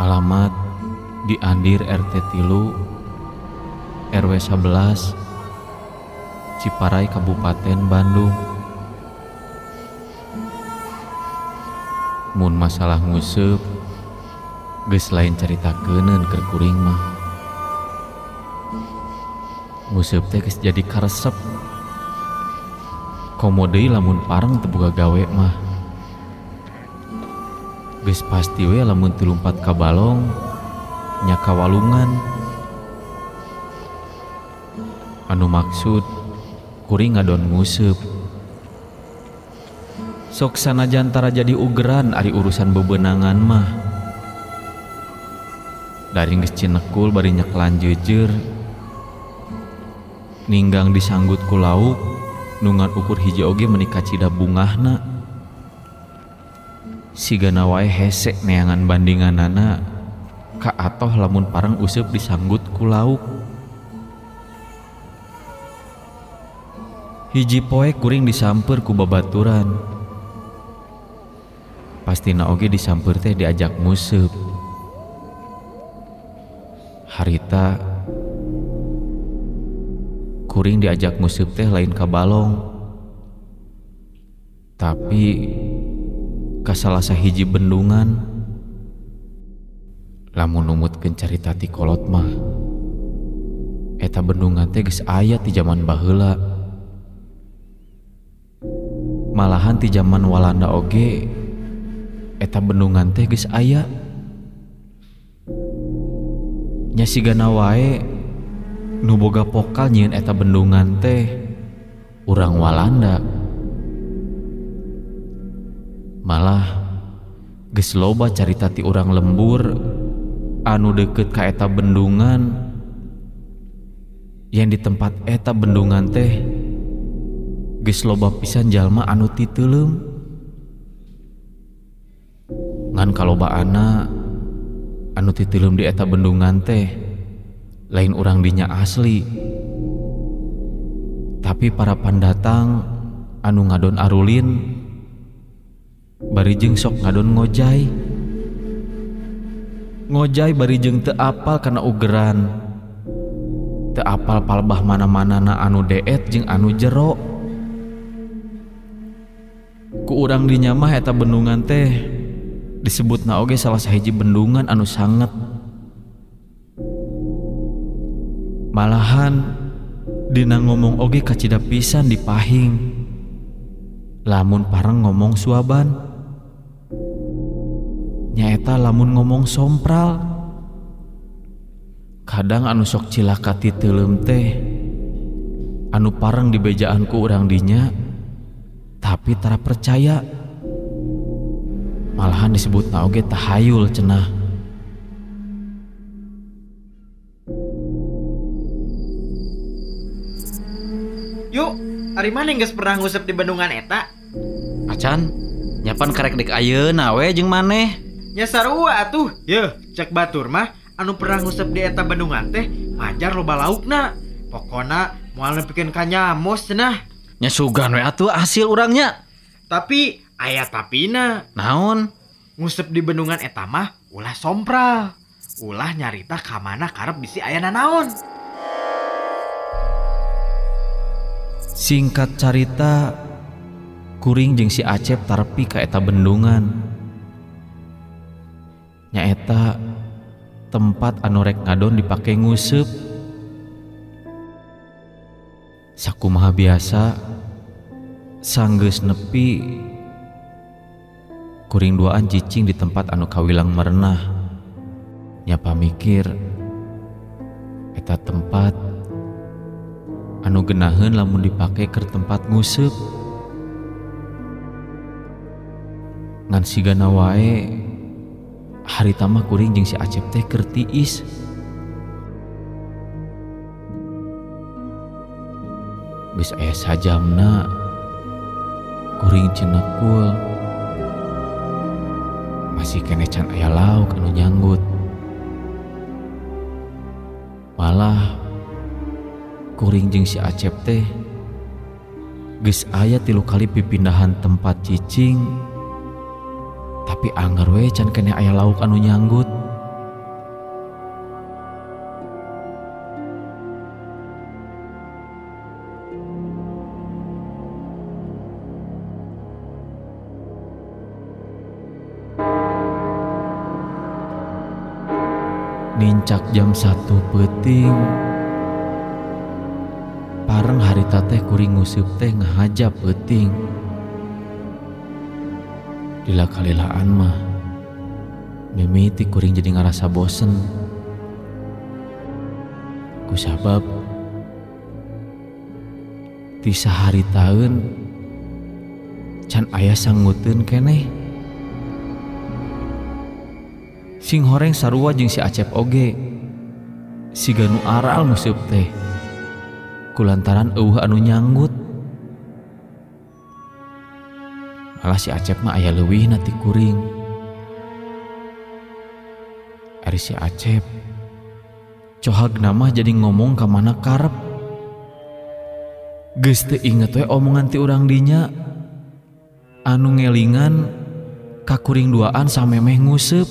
Alamat di Andir RT Tilu RW 11 Ciparai Kabupaten Bandung. Mun masalah ngusep Geus lain cerita kenen kerkuring mah. Ngusep teh jadi karesep. Komodei lamun parang terbuka gawe mah geus pasti we lamun tilumpat ka balong nya ka walungan. Anu maksud kuring ngadon nguseup sok sanajantara jadi ugeran ari urusan bebenangan mah. Dari geus cinekul bari nyeklan jejer ninggang disanggut ku lauk nungan ukur hiji oge menikah cida bungahna. Sigana wae hesek neangan bandinganana. Ka atoh lamun parang usep disanggut ku lauk. Hiji poe kuring disamper ku babaturan. Pastina oge disamper teh diajak musep harita kuring diajak musep teh lain ka balong. Tapi kasalah sahiji bendungan. Lamun numutkeun carita ti kolot mah eta bendungan teh geus aya ti zaman baheula. Malahan ti zaman Walanda oge eta bendungan teh geus aya. Nya sigana wae nu boga pokal nyieun eta bendungan teh urang Walanda. Malah geus loba carita ti urang lembur anu deket ka eta bendungan. Yang di tempat eta bendungan teh geus loba pisan jalma anu titeulem ngan kalobaana anu titeulem di eta bendungan teh lain urang dinya asli. Tapi para pendatang anu ngadon arulin bari jeung sok ngadon ngojai. Ngojai bari jeung teu apal kana ugeran. Teu apal palbah mana-mana na anu deet jeung anu jero. Ku urang dinya mah eta bendungan teh disebut na oge salah sahiji bendungan anu sanget. Malahan dina ngomong oge kacida pisan di pahing. Lamun pareng ngomong suaban nyaeta lamun ngomong sompral kadang anu sok cilaka ti teuleum teh anu pareng di bejaanku urang dinya tapi tara percaya malahan disebut na oge tahayul cenah Yuk, hari mana geus pernah ngusep di bendungan eta? Acan, nyapan karek dek ayeuna we jeung maneh. Nya sarua atuh. Yeuh, cek batur mah anu pernah ngusep di eta bendungan teh majar loba laukna. Pokona moal nepikeun ka nyamos cenah. Nya sugan we atuh hasil urangnya. Tapi aya tapina. Naon? Ngusep di bendungan eta mah ulah sompral. Ulah nyarita ka mana karep bisi aya naon. Singkat carita kuring jeung si Acep tarpi ka eta bendungan nyaeta tempat anu rek ngadon dipake ngusep. Sakumaha biasa sanggeus nepi kuring duaan cicing di tempat anu kawilang merenah. Nyapa mikir eta tempat anu genaheun lamun dipake ke tempat ngusep. Ngan sigana wae hari tamah kuring jeung si Acep teh keur tiis. Geus aya sajamna kuring cenekul. Masih kene can aya lauk anu nyanggut. Malah kuring jeung si Acep teh geus aya tilu kali pipindahan tempat cicing Tapi anger we can kene aya lauk anu nyanggut. Nincak jam satu peting Pareng harita teh kuring nguseup teh peting Dila kalilaan mah mimiti kuring jadi ngerasa bosen. Kusabab di sehari tahun can ayah sanggutin kene sing horeng sarua jeung si Acep oge si ganu aral museup teh. Kulantaran eueuh anu nyanggut. malah si Acep mah ayah lewih nanti kuring. Ari si Acep cohag nama jadi ngomong ke mana karep. Geste inget we omongan ti urang dinya anu ngelingan kakuring duaan samemeh nguseup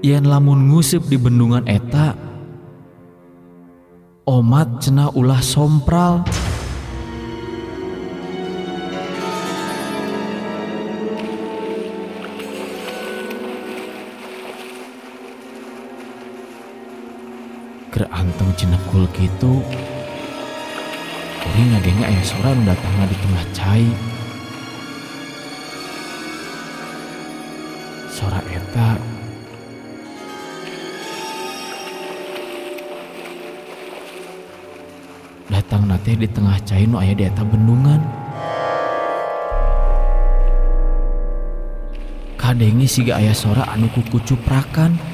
yen lamun ngusep di bendungan eta omat cenah ulah sompral. Ker anteng cenekul gitu. Kuring ngagengnya ayah soran datang di tengah cai. Sora eta. Datang nate di tengah cai nu aya di eta bendungan. Kadengi siga aya sora anu kuku cuprakan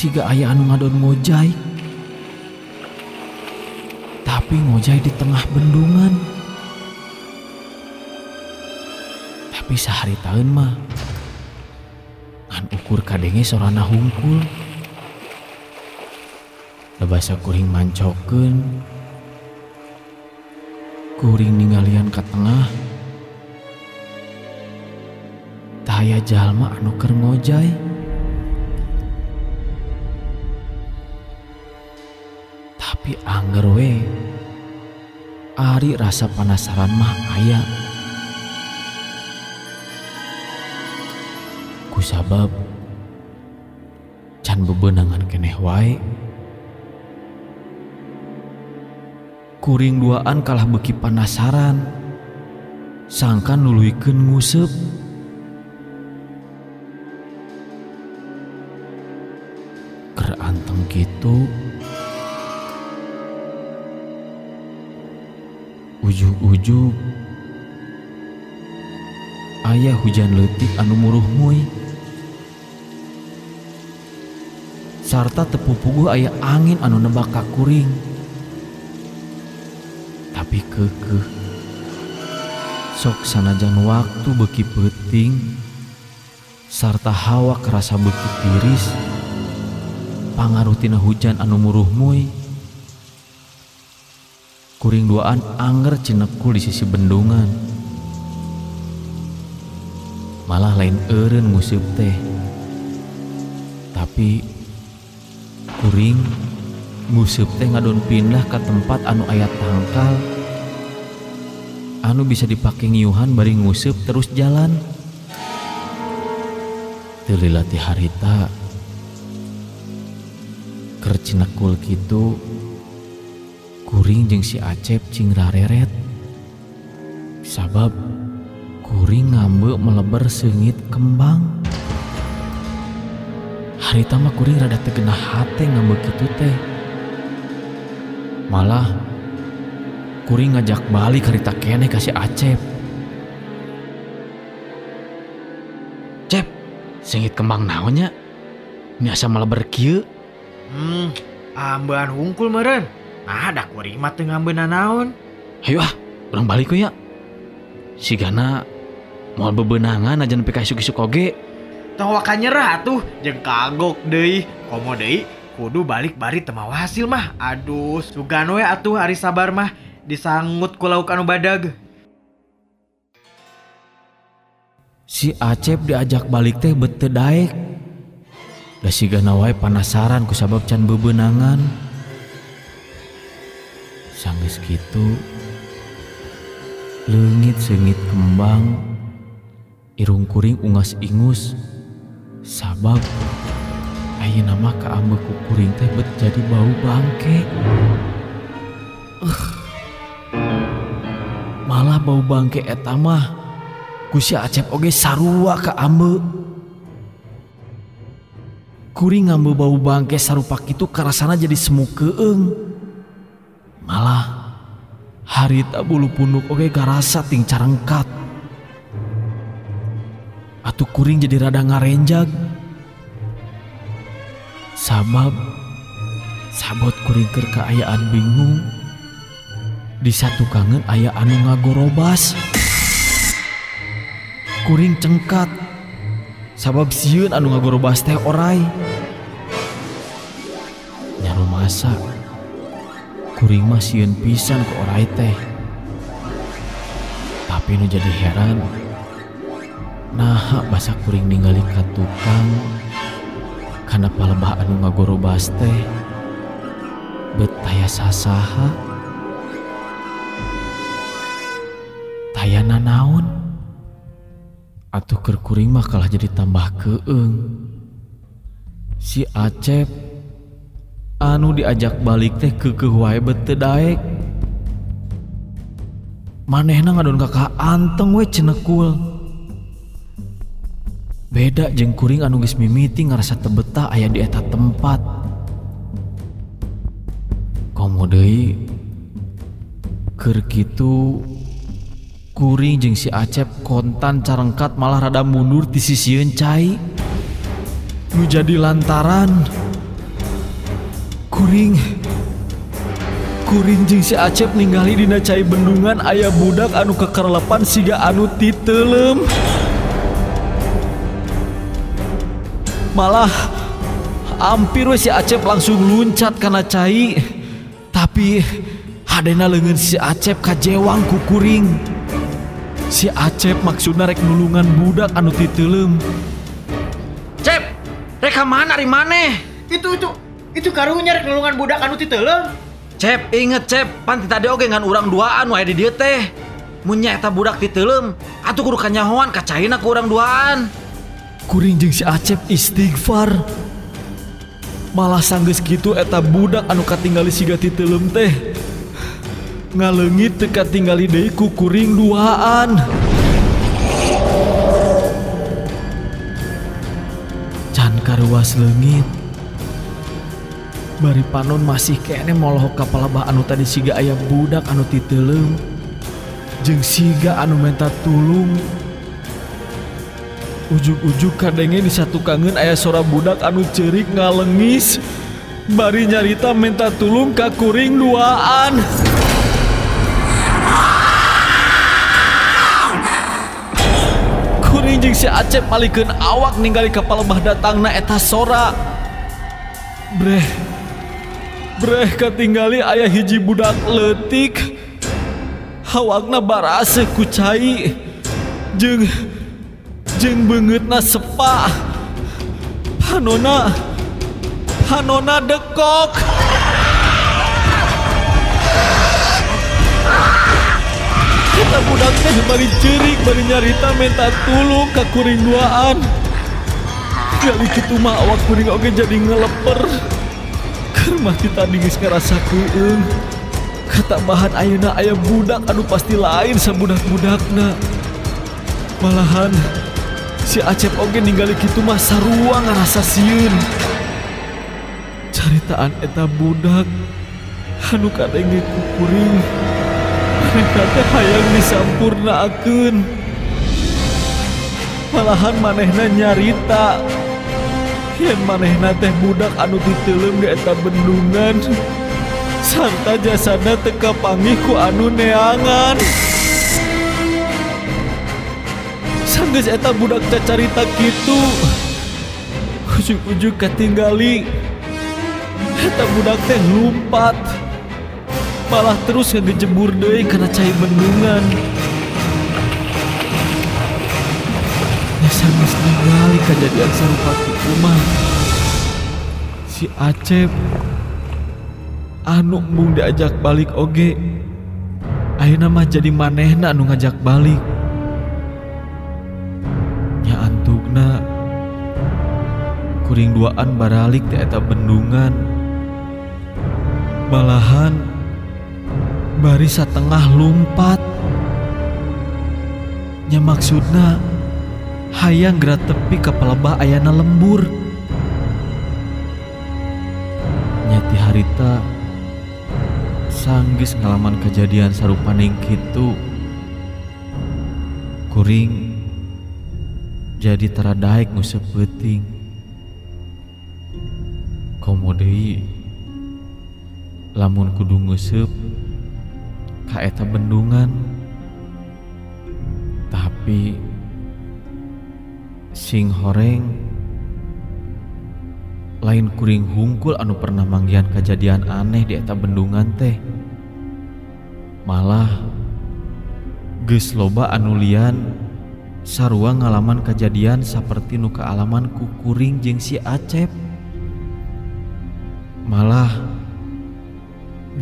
siga aya anu ngadon ngojai. Tapi ngojai di tengah bendungan. Tapi sehari tahun mah ngan ukur kadengi sorana hungkul. Lebasa kuring mancokeun. Kuring ninggalian ke tengah. Taya jalma anu keur ngojai Tapi anger we Ari rasa penasaran mah aya. Kusabab Can bebenangan keneh wae. Kuring duaan kalah beki panasaran sangka nuluikeun nguseup ker anteng gitu ujug-ujug. Ayah hujan letik anu muruh mui sarta tepupugu ayah angin anu nebaka kuring tapi kekeh. Sok sanajan waktu beki peting. Sarta hawa kerasa beki tiris. Pangarutina hujan anu muruh mui kuring duaan anger cinekul di sisi bendungan. Malah lain eren musib teh. Tapi kuring nguseup teh ngadon pindah ke tempat anu ayat tangkal. Anu bisa dipakai ngiuhan bari nguseup terus jalan. Telilati harita. Kercinakul gitu kuring jeung si Acep cing rareret. Sabab kuring ngambek melebar sengit kembang. Harita mah kuring rada tegenah hate ngambek gitu teh. Malah kuring ngajak balik harita kene kasih Acep. Cep sengit kembang naonnya biasa malah berkieu Hmm, ambean hungkul meren. Ada kuring mah teu ngambeuna naon. Ayo ah, urang balik ya. Si Gana mau bebenangan aja nepi ka isuk-isuk oge. Tong waka nyerah tuh, jeung kagok deui. Komo deui, kudu balik bari teu mawa hasil mah. Aduh, sugan we atuh ari sabar mah disanggut ku lauk anu badag. Si Acep diajak balik teh bete daek. Da si wae penasaran ku sabab can bebenangan. Sanggeus kitu leungit sengit kembang irung kuring ungas ingus sabab ayeuna mah ka ambe ku kuring teh bet jadi bau bangke. Uh. Malah bau bangke eta mah ku si Acep oge sarua ka ambe. Kuring ngambe bau bangke sarupa kitu karasana jadi semu keeng. Malah harita bulu punduk oge garasa ting carengkat. Atuh kuring jadi rada ngarenjag. Sabab sabot kuring keur kaayaan bingung. Di satu kangen aya anu ngagorobas. Kuring cengkat. Sabab sieun anu ngagorobas teh orai. Nyaru masa kuring mah sieun pisan ke orai teh. Tapi nu jadi heran, nah basa kuring ningali ka tukang karena palebah anu ngagorobas teh bet taya sasaha? Tayana naon? Atuh keur kuring mah kalah jadi tambah keeng. Si Acep anu diajak balik teh kekeh wae bete daek. Manehna ngadon kakak anteng we cenekul. Beda jeung kuring anu geus mimiti ngarasa tebetah aya di eta tempat. Komo deui keur kitu kuring jeung si Acep kontan carengkat malah rada mundur di sisieun cai. Nu jadi lantaran kuring. Kuring jeung si Acep ningali dina cai bendungan aya budak anu kekerlepan siga anu titelem malah hampir we si Acep langsung luncat karena cai. Tapi hadena leungeun si Acep kajewang ku kuring. Si Acep maksudna rek nulungan budak anu titelem Cep, reka mana ari maneh? Itu itu itu karunya rek nulungan budak anu titelem. Cep, inget Cep, panti tadi oge ngan urang duaan wae di dieu teh. Mun nya eta budak titelem, atuh kudu kanyahoan kacaina ku urang duaan. kuring jeung si Acep istighfar malah sanggeus kitu eta budak anu katinggali siga titelem teh ngaleungit teu katinggali deui ku kuring duaan can karuas leungit bari panon masih kene molohok kapalaba anu tadi siga ayah budak anu titelem jeng siga anu menta tulung. Ujug-ujug kadenge di satu kangen ayah sora budak anu cerik ngalengis. Bari nyarita minta tulung ka kuring duaan. Kuring jeung si Acep malikeun awak ninggali kapal lemah datang na eta sora. Breh Breh katingali ayah hiji budak letik. Hawakna barase ku cai. Jeung jeung beungeutna sepa. Panona panona dekok. Kita budak teh bari cerik bari nyarita minta tulung ka kuring duaan. Kali kitu mah awak kuring oge jadi ngeleper Kermah kita dingis ngerasa kuung. Kata bahan ayana ayah budak aduh pasti lain sebudak-budakna. Malahan si Acep oge ninggali gitu masa ruang ngerasa siun. Caritaan eta budak anu kadang kukuring. Mereka teh hayang disampurna akun. Malahan manehna nyarita. Yen manehna teh budak anu diteuleum di eta bendungan. Sarta jasana teka panggih ku anu neangan. Sanggeus eta budak cacarita kitu. Ujug-ujug katinggali. Eta budak teh lumpat malah terus ngejebur deui kana cai bendungan. Sangis ningali kejadian sarupa ku umah. Si Acep anu embung diajak balik oge. Ayeuna mah jadi manehna anu ngajak balik. Nya antugna kuring duaan baralik eta bendungan. Malahan bari satengah lumpat. Nya maksudna hayang gerak tepi ke pelebah ayana lembur. Nyati harita sanggis ngalaman kejadian sarupaning kitu. Kuring jadi teradaik ngusep peuting. Komodei lamun kudu ngusep ka eta bendungan. Tapi sing horeng. Lain kuring hungkul anu pernah manggian kejadian aneh di eta bendungan teh. Malah geus loba anu lian sarua ngalaman kejadian seperti nu kealaman ku kuring jeung si Acep. Malah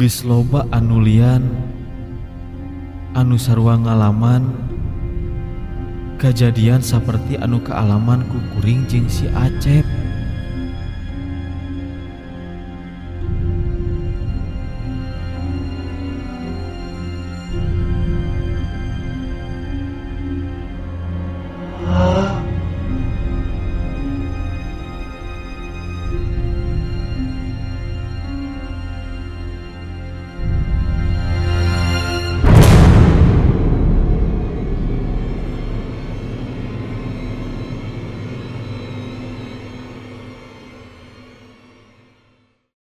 geus loba anu lian anu sarua ngalaman kejadian seperti anu kealaman ku kuring jeung si Acep